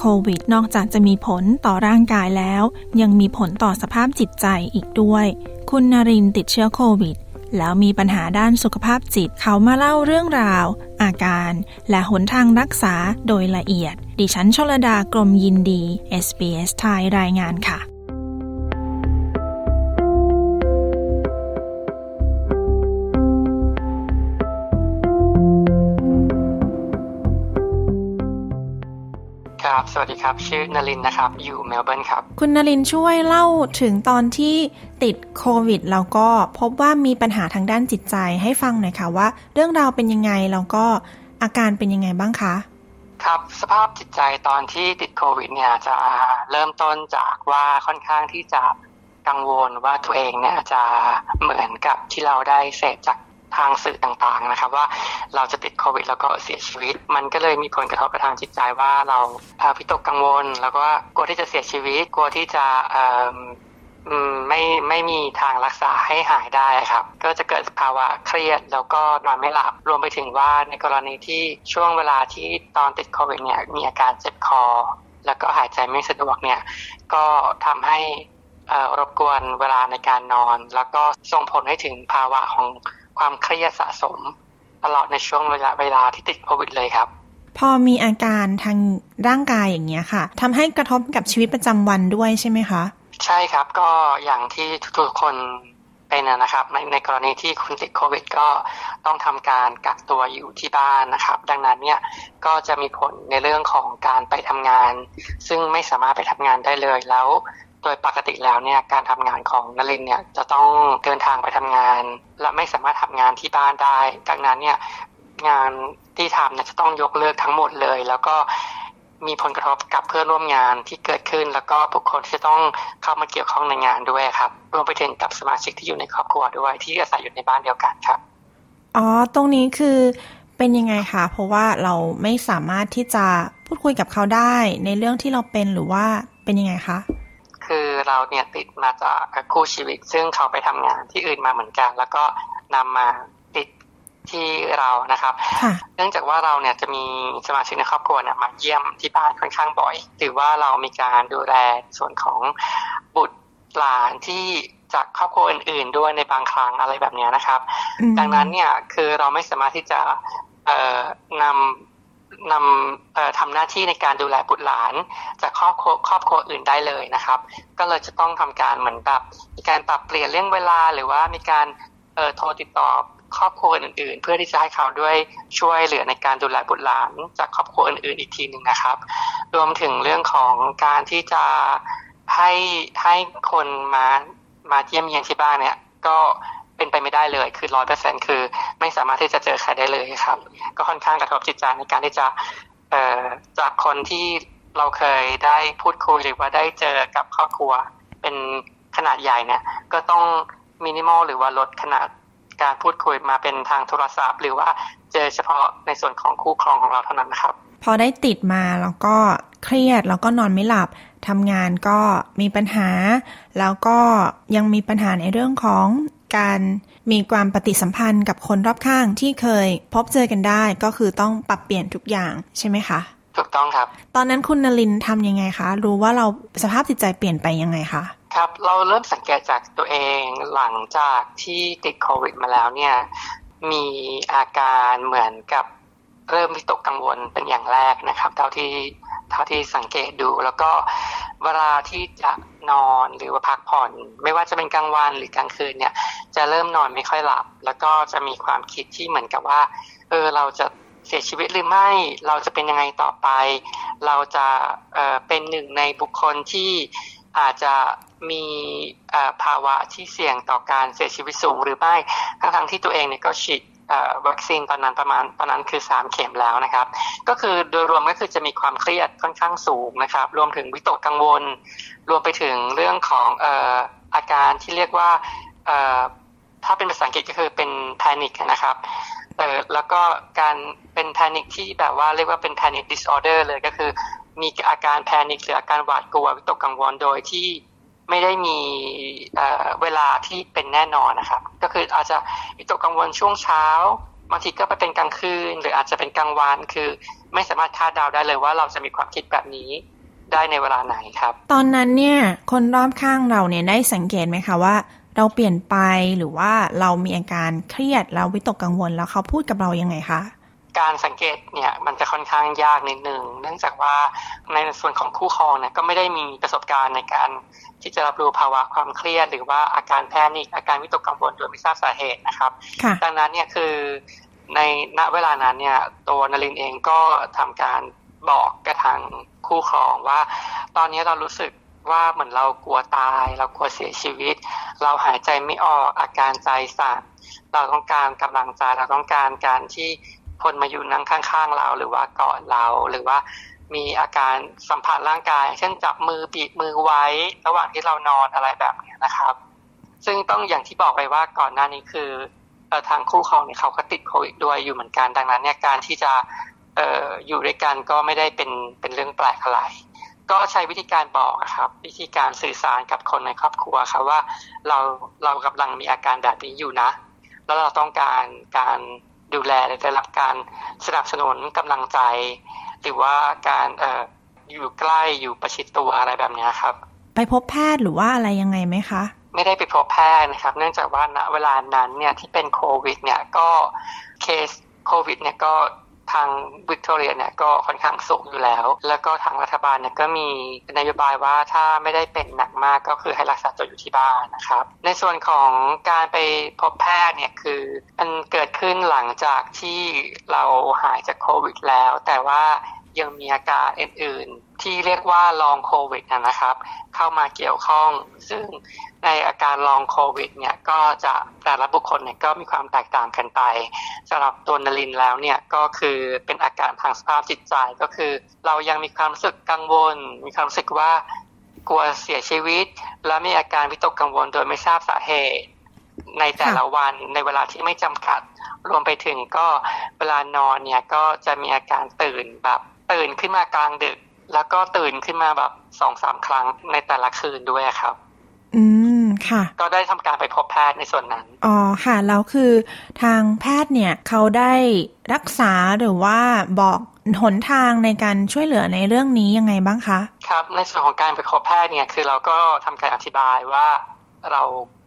โควิดนอกจากจะมีผลต่อร่างกายแล้ว ยังมีผลต่อสภาพจิตใจอีกด้วย คุณนรินติดเชื้อโควิด แล้วมีปัญหาด้านสุขภาพจิตเขามาเล่าเรื่องราว อาการ และหนทางรักษาโดยละเอียด ดิฉันชลดากรมยินดี SBS ไทยรายงานค่ะ สวัสดีครับ ชื่อนลินนะครับ อยู่เมลเบิร์นครับ คุณนรินทร์ช่วยเล่าถึงตอนที่ติดโควิดแล้วก็พบว่ามีปัญหาทางด้านจิตใจให้ฟังหน่อยค่ะว่า เรื่องราวเป็นยังไงแล้วก็อาการเป็นยังไงบ้างคะ ครับสภาพจิตใจตอนที่ติดโควิดเนี่ยจะเริ่มต้นจากว่าค่อนข้างที่จะกังวลว่าตัวเองเนี่ยจะเหมือนกับที่เราได้เสพจาก ทางสื่อต่างๆนะครับ ว่าเราจะติดโควิด แล้วก็เสียชีวิต มันก็เลยมีผลกระทบกับทางจิตใจว่าเราพิตกกังวล แล้วก็กลัวที่จะเสียชีวิตกลัวที่จะไม่ไม่มีทางรักษาให้หายได้ครับ ก็จะเกิดภาวะเครียดแล้วก็นอนไม่หลับ รวมไปถึงว่าในกรณีที่ช่วงเวลาที่ตอนติดโควิดเนี่ยมีอาการเจ็บคอ แล้วก็หายใจไม่สะดวกเนี่ยก็ทำให้รบกวนเวลาในการนอน แล้วก็ส่งผลให้ถึงภาวะของ ความเครียดสะสม ตลอดในช่วงเวลาเวลาที่ติดโควิดเลยครับ พอมีอาการทางร่างกายอย่างเงี้ยค่ะทำให้กระทบกับชีวิตประจำวันด้วยใช่ไหมคะ ใช่ครับก็อย่างที่ทุกๆคนเป็นนะครับในในกรณีที่คุณติดโควิดก็ต้องทำการกักตัวอยู่ที่บ้านนะครับ ดังนั้นเนี่ยก็จะมีผลในเรื่องของการไปทำงาน ซึ่งไม่สามารถไปทำงานได้เลยแล้ว โดยปกติแล้วเนี่ยการทำงานของนลินเนี่ยจะต้องเดินทางไปทำงาน และไม่สามารถทำงานที่บ้านได้ ดังนั้นเนี่ยงานที่ทำเนี่ยจะต้องยกเลิกทั้งหมดเลย แล้วก็มีผลกระทบกับเพื่อนร่วมงานที่เกิดขึ้น แล้วก็บุคคลที่จะต้องเข้ามาเกี่ยวข้องในงานด้วยครับ รวมไปถึงกับสมาชิกที่อยู่ในครอบครัวด้วยที่อาศัยอยู่ในบ้านเดียวกันครับอ๋อตรงนี้คือเป็นยังไงคะเพราะว่าเราไม่สามารถที่จะพูดคุยกับเขาได้ในเรื่องที่เราเป็นหรือว่าเป็นยังไงคะ คือเราเนี่ยติดมาจากคู่ชีวิต ซึ่งเขาไปทำงานที่อื่นมาเหมือนกัน แล้วก็นำมาติดที่เรานะครับค่ะเนื่องจากว่าเราเนี่ยจะมีสมาชิกในครอบครัวเนี่ยมาเยี่ยมที่บ้านค่อนข้างบ่อยหรือว่าเรามีการดูแลส่วนของบุตรหลานที่จากครอบครัวอื่น ๆ ด้วยในบางครั้งอะไรแบบเนี้ยนะครับอืมดังนั้นเนี่ยคือเราไม่สามารถที่จะเอ่อนำ นำทำหน้าที่ในการดูแลบุตรหลาน จากครอบครัวครอบครัวอื่นได้เลยนะครับ ก็เลยจะต้องทำการเหมือนแบบมีการปรับเปลี่ยนเรื่องเวลา หรือว่ามีการโทรติดต่อครอบครัวอื่นๆ เพื่อที่จะให้เขาด้วยช่วยเหลือในการดูแลบุตรหลาน จากครอบครัวอื่นๆ อีกทีหนึ่งนะครับ รวมถึงเรื่องของการที่จะให้ให้คนมามาเยี่ยมเยียนที่บ้านเนี่ยก็ เป็นไปไม่ได้เลย คือร้อยเปอร์เซ็นคือ ไม่สามารถที่จะเจอใครได้เลยครับ ก็ค่อนข้างกระทบจิตใจในการที่จะเอ่อจากคนที่เราเคยได้พูดคุยหรือว่าได้เจอกับครอบครัว เป็นขนาดใหญ่เนี่ยก็ต้องมินิมอลหรือว่าลดขนาดการพูดคุยมาเป็นทางโทรศัพท์ หรือว่าเจอเฉพาะในส่วนของคู่ครองของเราเท่านั้นนะครับ พอได้ติดมาแล้วก็เครียดแล้วก็นอนไม่หลับทำงานก็มีปัญหา แล้วก็ยังมีปัญหาในเรื่องของ การมีความปฏิสัมพันธ์กับคนรอบข้างที่เคย พบเจอกันได้ก็คือต้องปรับเปลี่ยนทุกอย่างใช่ไหมคะ ถูกต้องครับ ตอนนั้นคุณนลินทำยังไงคะ รู้ว่าเราสภาพจิตใจเปลี่ยนไปยังไงคะครับ เราเริ่มสังเกตจากตัวเองหลังจากที่ติดโควิดมาแล้วเนี่ย มีอาการเหมือนกับเริ่มวิตกกังวลเป็นอย่างแรกนะครับ เท่าที่เท่าที่สังเกตดูแล้วก็ เวลาที่จะนอนหรือว่าพักผ่อน ไม่ว่าจะเป็นกลางวันหรือกลางคืนเนี่ย จะเริ่มนอนไม่ค่อยหลับ แล้วก็จะมีความคิดที่เหมือนกับว่า เออเราจะเสียชีวิตหรือไม่เราจะเป็นยังไงต่อไป เราจะเอ่อเป็นหนึ่งในบุคคลที่อาจจะมีเอ่อภาวะที่เสี่ยงต่อการเสียชีวิตสูงหรือไม่ทั้งๆที่ตัวเองเนี่ยก็ฉีด วัคซีนตอนนั้นประมาณตอนนั้นคือสามเข็มแล้วนะครับ ก็คือโดยรวมก็คือจะมีความเครียดค่อนข้างสูงนะครับ รวมถึงวิตกกังวล รวมไปถึงเรื่องของอาการที่เรียกว่าถ้าเป็นภาษาอังกฤษก็คือเป็น panic นะครับเออแล้วก็การเป็น panic ที่แบบว่าเรียกว่าเป็น panic disorder เลยก็คือมีอาการ panic หรืออาการหวาดกลัววิตกกังวลโดยที่ ไม่ได้มีเวลาที่เป็นแน่นอนนะครับ ก็คืออาจจะวิตกกังวลช่วงเช้าบางทีก็ไปเป็นกลางคืน หรืออาจจะเป็นกลางวันคือ ไม่สามารถคาดเดาได้เลยว่าเราจะมีความคิดแบบนี้ได้ในเวลาไหนครับ ตอนนั้นเนี่ยคนรอบข้างเราเนี่ยได้สังเกตไหมคะว่า เราเปลี่ยนไปหรือว่าเรามีอาการเครียดแล้ววิตกกังวลแล้วเขาพูดกับเรายังไงคะการสังเกตเนี่ยมันจะค่อนข้างยากนิดนึงเนื่องจากว่าในส่วนของคู่ครองเนี่ยก็ไม่ได้มีประสบการณ์ในการ ที่จะรับรู้ภาวะความเครียดหรือว่าอาการแพนิคอาการวิตกกังวลโดยไม่ทราบสาเหตุนะครับ ดังนั้นเนี่ยคือในณเวลานั้นเนี่ยตัวนลินเองก็ทำการบอกกระทางคู่ครองว่า ตอนนี้เรารู้สึกว่าเหมือนเรากลัวตาย เรากลัวเสียชีวิต เราหายใจไม่ออกอาการใจสั่นเราต้องการกำลังใจเราต้องการการที่คนมาอยู่นั่งข้าง ๆ เราหรือว่ากอดเราหรือว่า มีอาการสัมผัสร่างกาย เช่นจับมือปีกมือไว้ ระหว่างที่เรานอนอะไรแบบนี้นะครับ ซึ่งต้องอย่างที่บอกไปว่าก่อนหน้านี้คือทางคู่ครองเนี่ยเขาก็ติดโควิดด้วยอยู่เหมือนกันดังนั้นเนี่ยการที่จะออยู่ด้วยกันก็ไม่ได้เป็นเป็นเรื่องแปลกอะไรก็ใช้วิธีการบอกครับ วิธีการสื่อสารกับคนในครอบครัวครับว่าเราเรากำลังมีอาการแบบนี้อยู่นะ แล้วเราต้องการการ ดูแลและได้รับการสนับสนุนกำลังใจ หรือว่าการเอ่ออยู่ใกล้อยู่ประชิดตัวอะไรแบบนี้ครับ ไปพบแพทย์หรือว่าอะไรยังไงไหมคะ ไม่ได้ไปพบแพทย์นะครับ เนื่องจากว่าณเวลานั้นเนี่ยที่เป็นโควิด เนี่ยก็เคสโควิด เนี่ยก็ ทางวิกตอเรียเนี่ยก็ค่อนข้างสูงอยู่แล้ว แล้วก็ทางรัฐบาลเนี่ยก็มีนโยบายว่าถ้าไม่ได้เป็นหนักมากก็คือให้รักษาตัวอยู่ที่บ้านนะครับ ในส่วนของการไปพบแพทย์เนี่ยคือมันเกิดขึ้นหลังจากที่เราหายจากโควิดแล้ว แต่ว่า ยังมีอาการอื่นๆ ที่เรียกว่าลองโควิดนะครับ เข้ามาเกี่ยวข้อง ซึ่งในอาการลองโควิดเนี่ยก็จะแต่ละบุคคลเนี่ยก็มีความแตกต่างกันไปสำหรับตัวนลินแล้วเนี่ยก็คือเป็นอาการทางสภาพจิตใจก็คือ เรายังมีความรู้สึกกังวล มีความรู้สึกว่ากลัวเสียชีวิต และมีอาการวิตกกังวลโดยไม่ทราบสาเหตุในแต่ละวันในเวลาที่ไม่จำกัด รวมไปถึงก็เวลานอนเนี่ยก็จะมีอาการตื่นแบบ ตื่นขึ้นมากลางดึก แล้วก็ตื่นขึ้นมาแบบสองสามครั้งในแต่ละคืนด้วยครับ อืมค่ะ ก็ได้ทำการไปพบแพทย์ในส่วนนั้น อ๋อค่ะแล้วคือทางแพทย์เนี่ยเขาได้รักษาหรือว่าบอกหนทางในการช่วยเหลือในเรื่องนี้ยังไงบ้างคะ ครับ ในส่วนของการไปพบแพทย์เนี่ยคือเราก็ทำการอธิบายว่าเรา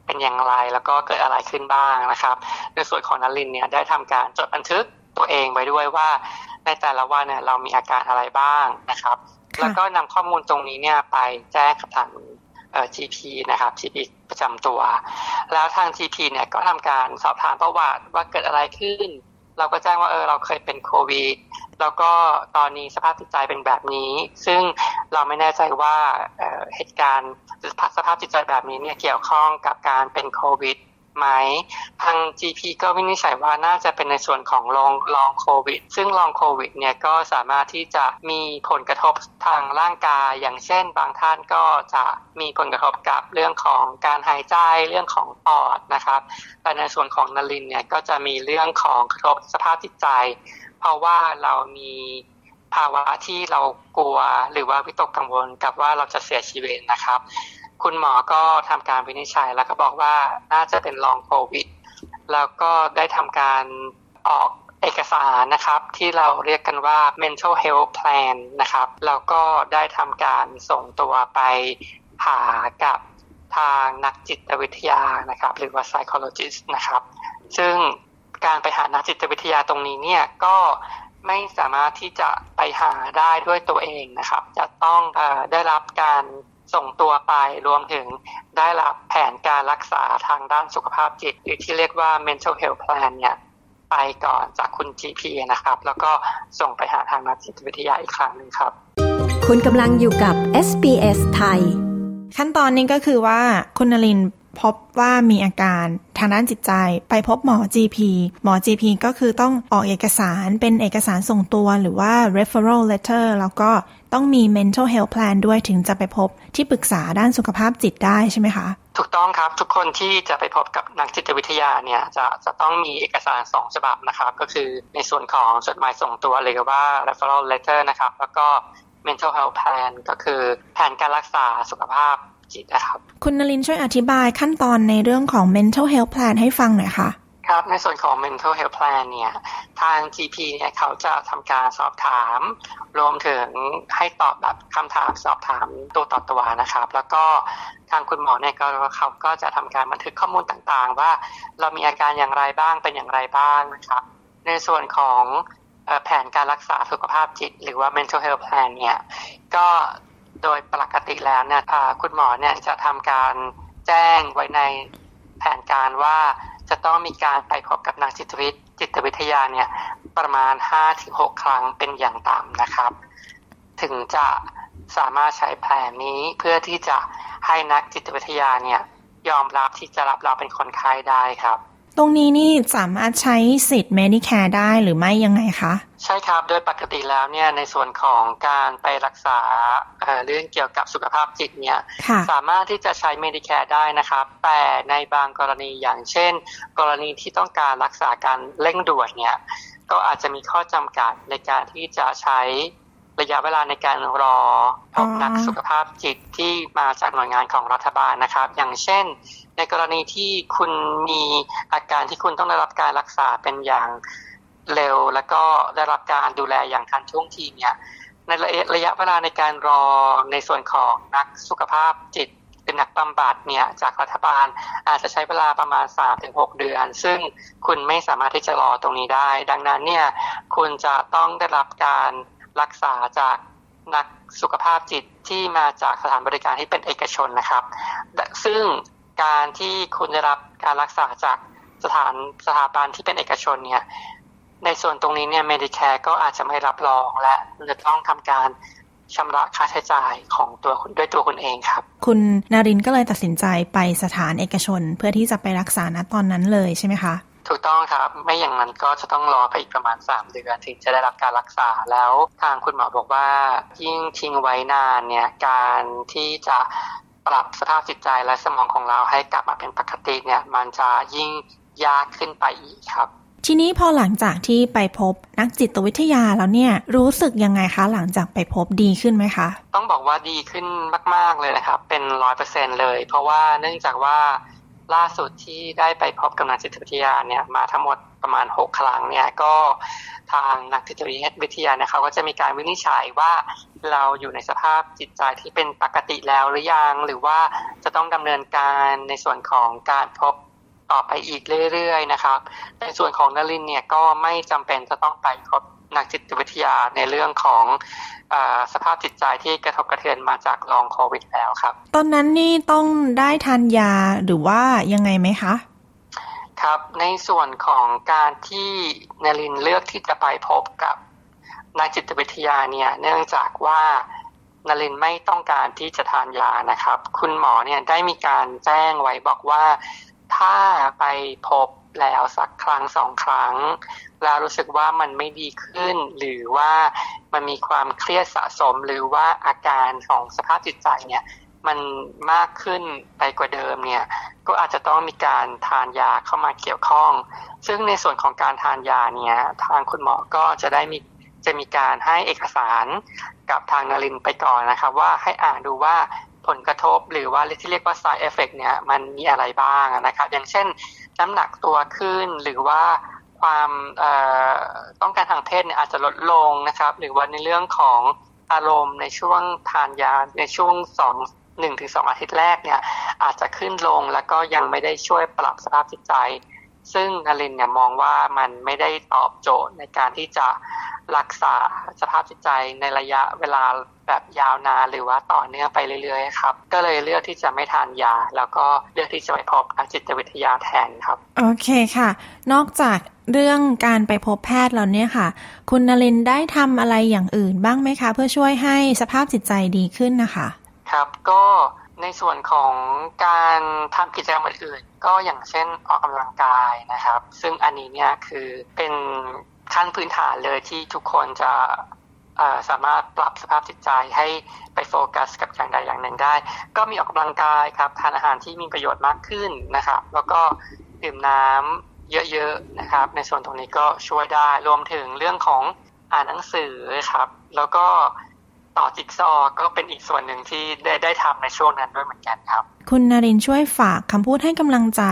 เป็นอย่างไรแล้วก็เกิดอะไรขึ้นบ้างนะครับ ในส่วนของนลินเนี่ยได้ทำการจดบันทึกตัวเองไว้ด้วยว่า ในแต่ละวันเนี่ยเรามีอาการอะไรบ้างนะครับ แล้วก็นำข้อมูลตรงนี้เนี่ยไปแจ้งกับทางเอ่อ GP นะครับ GP ประจำตัว แล้วทาง GP เนี่ยก็ทำการสอบถามประวัติว่าเกิดอะไรขึ้น เราก็แจ้งว่าเออเราเคยเป็นโควิดแล้วก็ตอนนี้สภาพจิตใจเป็นแบบนี้ ซึ่งเราไม่แน่ใจว่าเหตุการณ์สภาพจิตใจแบบนี้เนี่ยเกี่ยวข้องกับการเป็นโควิด ไหมทาง GP ก็วินิจฉัยว่าน่าจะเป็นในส่วนของลองลองโควิด ซึ่งลองโควิดเนี่ยก็สามารถที่จะมีผลกระทบทางร่างกาย อย่างเช่น บางท่านก็จะมีผลกระทบกับเรื่องของการหายใจเรื่องของปอดนะครับ แต่ในส่วนของนลินเนี่ยก็จะมีเรื่องของกระทบสภาพจิตใจ เพราะว่าเรามีภาวะที่เรากลัวหรือว่าวิตกกังวลกับว่าเราจะเสียชีวิตนะครับ คุณหมอก็ทำการวินิจฉัย แล้วก็บอกว่าน่าจะเป็นลองโควิด แล้วก็ได้ทำการออกเอกสารนะครับ ที่เราเรียกกันว่า mental health plan นะครับ แล้วก็ได้ทำการส่งตัวไปหากับทางนักจิตวิทยานะครับ หรือว่า psychologist นะครับ ซึ่งการไปหานักจิตวิทยาตรงนี้เนี่ยก็ไม่สามารถที่จะไปหาได้ด้วยตัวเองนะครับ จะต้องอได้รับการ ส่งตัวไปรวมถึงได้รับแผนการรักษาทางด้านสุขภาพจิต หรือที่เรียกว่า mental health plan เนี่ยไปก่อนจากคุณ GP นะครับ แล้วก็ส่งไปหาทางนักจิตวิทยาอีกครั้งหนึ่งครับ คุณกำลังอยู่กับ SBS ไทย ขั้นตอนนี้ก็คือว่าคุณนลินพบว่ามีอาการทางด้านจิตใจไปพบหมอ GP หมอ GP ก็คือต้องออกเอกสารเป็นเอกสารส่งตัวหรือว่า referral letter แล้วก็ ต้องมี mental health plan ด้วยถึงจะไปพบที่ปรึกษาด้านสุขภาพจิตได้ใช่ไหมคะ ถูกต้องครับทุกคนที่จะไปพบกับนักจิตวิทยาเนี่ยจะจะต้องมีเอกสารสองฉบับนะครับ ก็คือในส่วนของจดหมายส่งตัวหรือว่า referral letter นะครับ แล้วก็ mental health plan ก็คือแผนการรักษาสุขภาพจิตนะครับ คุณนลินช่วยอธิบายขั้นตอนในเรื่องของ mental health plan ให้ฟังหน่อยค่ะ ครับในส่วนของ mental health plan เนี่ยทาง GP เนี่ยเขาจะทำการสอบถาม รวมถึงให้ตอบแบบคำถามสอบถามตัวต่อตัวนะครับ แล้วก็ทางคุณหมอเนี่ยก็เขาก็จะทำการบันทึกข้อมูลต่างๆ ว่าเรามีอาการอย่างไรบ้างเป็นอย่างไรบ้างนะครับ ในส่วนของแผนการรักษาสุขภาพจิต หรือว่า mental health plan เนี่ยก็โดยปกติแล้วเนี่ยคุณหมอเนี่ยจะทำการแจ้งไว้ใน แผนการว่าจะต้องมีการไปพบกับนักจิตวิทจิตวิทยาเนี่ยประมาณ 5-6 ครั้งเป็นอย่างต่ำนะครับ ถึงจะสามารถใช้แผนนี้เพื่อที่จะให้นักจิตวิทยาเนี่ยยอมรับที่จะรับเราเป็นคนไข้ได้ครับ ตรงนี้นี่สามารถใช้สิทธิ์ Medicare ได้หรือไม่ยังไงคะ ใช่ครับ โดยปกติแล้วเนี่ยในส่วนของการไปรักษาเเรื่องเกี่ยวกับสุขภาพจิตเนี่ยสามารถที่จะใช้ Medicare ได้นะครับ แต่ในบางกรณีอย่างเช่น กรณีที่ต้องการรักษาการเร่งด่วนเนี่ยก็อาจจะมีข้อจำกัดในการที่จะใช้ ระยะเวลาในการรอพบนักสุขภาพจิตที่มาจากหน่วยงานของรัฐบาลนะครับ อย่างเช่น ในกรณีที่คุณมีอาการที่คุณต้องได้รับการรักษาเป็นอย่างเร็ว แล้วก็ได้รับการดูแลอย่างทันท่วงทีเนี่ยในระยะเวลาในการรอในส่วนของนักสุขภาพจิตเป็นนักบำบัดเนี่ยจากรัฐบาลอาจจะใช้เวลาประมาณ 3-6 เดือน ซึ่งคุณไม่สามารถที่จะรอตรงนี้ได้ ดังนั้นเนี่ยคุณจะต้องได้รับการ รักษาจากนักสุขภาพจิตที่มาจากสถานบริการที่เป็นเอกชนนะครับ ซึ่งการที่คุณได้รับการรักษาจากสถานสถาบันที่เป็นเอกชนเนี่ย ในส่วนตรงนี้เนี่ย Medicare ก็อาจจะไม่รับรองและจะต้องทำการชำระค่าใช้จ่ายของตัวคุณด้วยตัวคุณเองครับ คุณนารินก็เลยตัดสินใจไปสถานเอกชน เพื่อที่จะไปรักษาณตอนนั้นเลยใช่ไหมคะ ถูกต้องครับ ไม่อย่างนั้นก็จะต้องรอไปอีกประมาณ 3 เดือนถึงจะได้รับการรักษาแล้วทางคุณหมอบอกว่า ยิ่งทิ้งไว้นานเนี่ยการที่จะปรับสภาพจิตใจและสมองของเราให้กลับมาเป็นปกติเนี่ย มันจะยิ่งยากขึ้นไปอีกครับ ทีนี้พอหลังจากที่ไปพบนักจิตวิทยาแล้วเนี่ยรู้สึกยังไงคะหลังจากไปพบดีขึ้นไหมคะ ต้องบอกว่าดีขึ้นมาก ๆเลยนะครับ เป็นร้อยเปอร์เซ็นเลย เพราะว่าเนื่องจากว่า ล่าสุดที่ได้ไปพบกับนักจิตวิทยาเนี่ยมาทั้งหมดประมาณ 6 ครั้งเนี่ยก็ทางนักจิตวิทยาเนี่ยเขาก็จะมีการวินิจฉัยว่าเราอยู่ในสภาพจิตใจที่เป็นปกติแล้วหรือยัง หรือว่าจะต้องดำเนินการในส่วนของการพบต่อไปอีกเรื่อยๆนะครับในส่วนของนลินเนี่ยก็ไม่จำเป็นจะต้องไปพบ นักจิตวิทยาในเรื่องของสภาพจิตใจที่กระทบกระเทือนมาจากลองโควิดแล้วครับ ตอนนั้นนี่ต้องได้ทานยาหรือว่ายังไงไหมคะครับในส่วนของการที่นลินเลือกที่จะไปพบกับนักจิตวิทยาเนี่ยเนื่องจากว่านลินไม่ต้องการที่จะทานยานะครับ คุณหมอเนี่ยได้มีการแจ้งไว้บอกว่า ถ้าไปพบ แล้วสักครั้งสองครั้ง แล้วรู้สึกว่ามันไม่ดีขึ้น หรือว่ามันมีความเครียดสะสมหรือว่าอาการของสภาพจิตใจเนี่ยมันมากขึ้นไปกว่าเดิมเนี่ยก็อาจจะต้องมีการทานยาเข้ามาเกี่ยวข้อง ซึ่งในส่วนของการทานยาเนี่ยทางคุณหมอก็จะได้มีจะมีการให้เอกสารกับทางนารินไปก่อนนะครับว่าให้อ่านดูว่าผลกระทบหรือว่าที่เรียกว่า side effect เนี่ยมันมีอะไรบ้างนะครับ อย่างเช่น น้ำหนักตัวขึ้น หรือว่าความต้องการทางเพศเนี่ยอาจจะลดลงนะครับ หรือว่าในเรื่องของอารมณ์ในช่วงทานยาในช่วงสองหนึ่งถึงสองอาทิตย์แรกเนี่ยอาจจะขึ้นลงแล้วก็ยังไม่ได้ช่วยปรับสภาพจิตใจ ซึ่งนารินเนี่ยมองว่ามันไม่ได้ตอบโจทย์ในการที่จะรักษาสภาพจิตใจในระยะเวลาแบบยาวนานหรือว่าต่อเนื่องไปเรื่อยๆครับ ก็เลยเลือกที่จะไม่ทานยา แล้วก็เลือกที่จะไปพบนักจิตวิทยาแทนครับ โอเคค่ะ นอกจากเรื่องการไปพบแพทย์แล้วเนี่ยค่ะ คุณนลินได้ทำอะไรอย่างอื่นบ้างไหมคะ เพื่อช่วยให้สภาพจิตใจดีขึ้นนะคะ ครับก็ ในส่วนของการทำกิจกรรมอื่นๆ ก็อย่างเช่นออกกำลังกายนะครับ ซึ่งอันนี้เนี่ยคือเป็นขั้นพื้นฐานเลยที่ทุกคนจะสามารถปรับสภาพจิตใจให้ไปโฟกัสกับอย่างใดอย่างหนึ่งได้ ก็มีออกกำลังกายครับทานอาหารที่มีประโยชน์มากขึ้นนะครับ แล้วก็ดื่มน้ำเยอะๆนะครับ ในส่วนตรงนี้ก็ช่วยได้รวมถึงเรื่องของอ่านหนังสือครับ แล้วก็ ต่อจิ๊กซอก็เป็นอีกส่วนหนึ่งที่ได้ได้ทำในช่วงนั้นด้วยเหมือนกันครับ คุณนารินช่วยฝากคำพูดให้กำลังใจ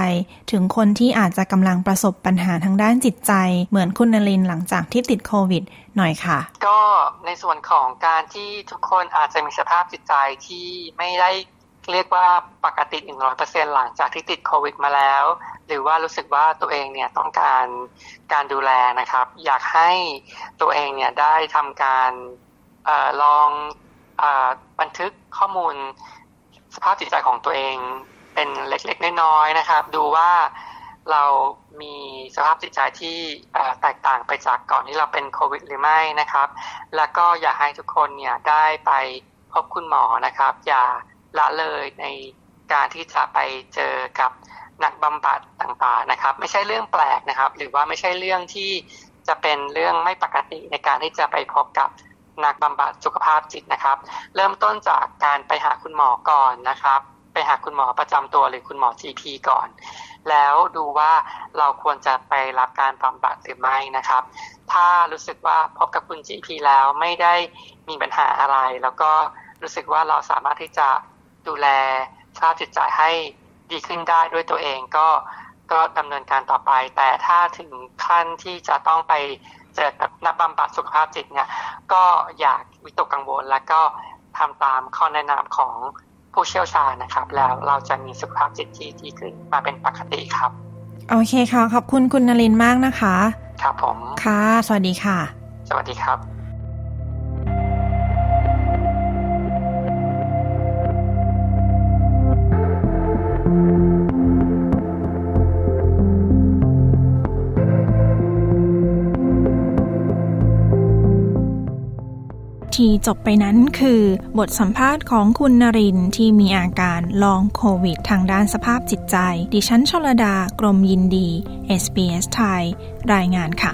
ถึงคนที่อาจจะกำลังประสบปัญหาทางด้านจิตใจ เหมือนคุณนารินหลังจากที่ติดโควิด หน่อยค่ะ ก็ในส่วนของการที่ทุกคนอาจจะมีสภาพจิตใจที่ไม่ได้เรียกว่าปกติ 100%หลังจากที่ติดโควิดมาแล้ว หรือว่ารู้สึกว่าตัวเองเนี่ยต้องการการดูแลนะครับ อยากให้ตัวเองเนี่ยได้ทำการ อลองอบันทึกข้อมูลสภาพจิตใจของตัวเองเป็นเล็กๆน้อยๆนะครับ ดูว่าเรามีสภาพจิตใจที่แตกต่างไปจากก่อนที่เราเป็นโควิดหรือไม่นะครับ แล้วก็อยากให้ทุกคนเนี่ยได้ไปพบคุณหมอนะครับ อย่าละเลยในการที่จะไปเจอกับนักบำบัดต่างๆนะครับ ไม่ใช่เรื่องแปลกนะครับ หรือว่าไม่ใช่เรื่องที่จะเป็นเรื่องไม่ปกติในการที่จะไปพบกับ นักบำบัดสุขภาพจิตนะครับ เริ่มต้นจากการไปหาคุณหมอก่อนนะครับ ไปหาคุณหมอประจำตัวหรือคุณหมอ GP ก่อน แล้วดูว่าเราควรจะไปรับการบำบัดหรือไม่นะครับ ถ้ารู้สึกว่าพบกับคุณ GP แล้วไม่ได้มีปัญหาอะไร แล้วก็รู้สึกว่าเราสามารถที่จะดูแลสภาพจิตใจให้ดีขึ้นได้ด้วยตัวเองก็ก็ดำเนินการต่อไป แต่ถ้าถึงขั้นที่จะต้องไป เจอกับนักบำบัดสุขภาพจิตเนี่ยก็อยากวิตกกังวล แล้วก็ทำตามข้อแนะนำของผู้เชี่ยวชาญนะครับ แล้วเราจะมีสุขภาพจิตที่ดีขึ้นมาเป็นปกติครับ โอเคค่ะ ขอบคุณคุณนลินมากนะคะ ครับผม ค่ะ สวัสดีค่ะ สวัสดีครับ ทีจบไปนั้นคือ บทสัมภาษณ์ของคุณนรินที่มีอาการลองโควิดทางด้านสภาพจิตใจ ดิฉันชลดากรมยินดี SBS ไทย รายงานค่ะ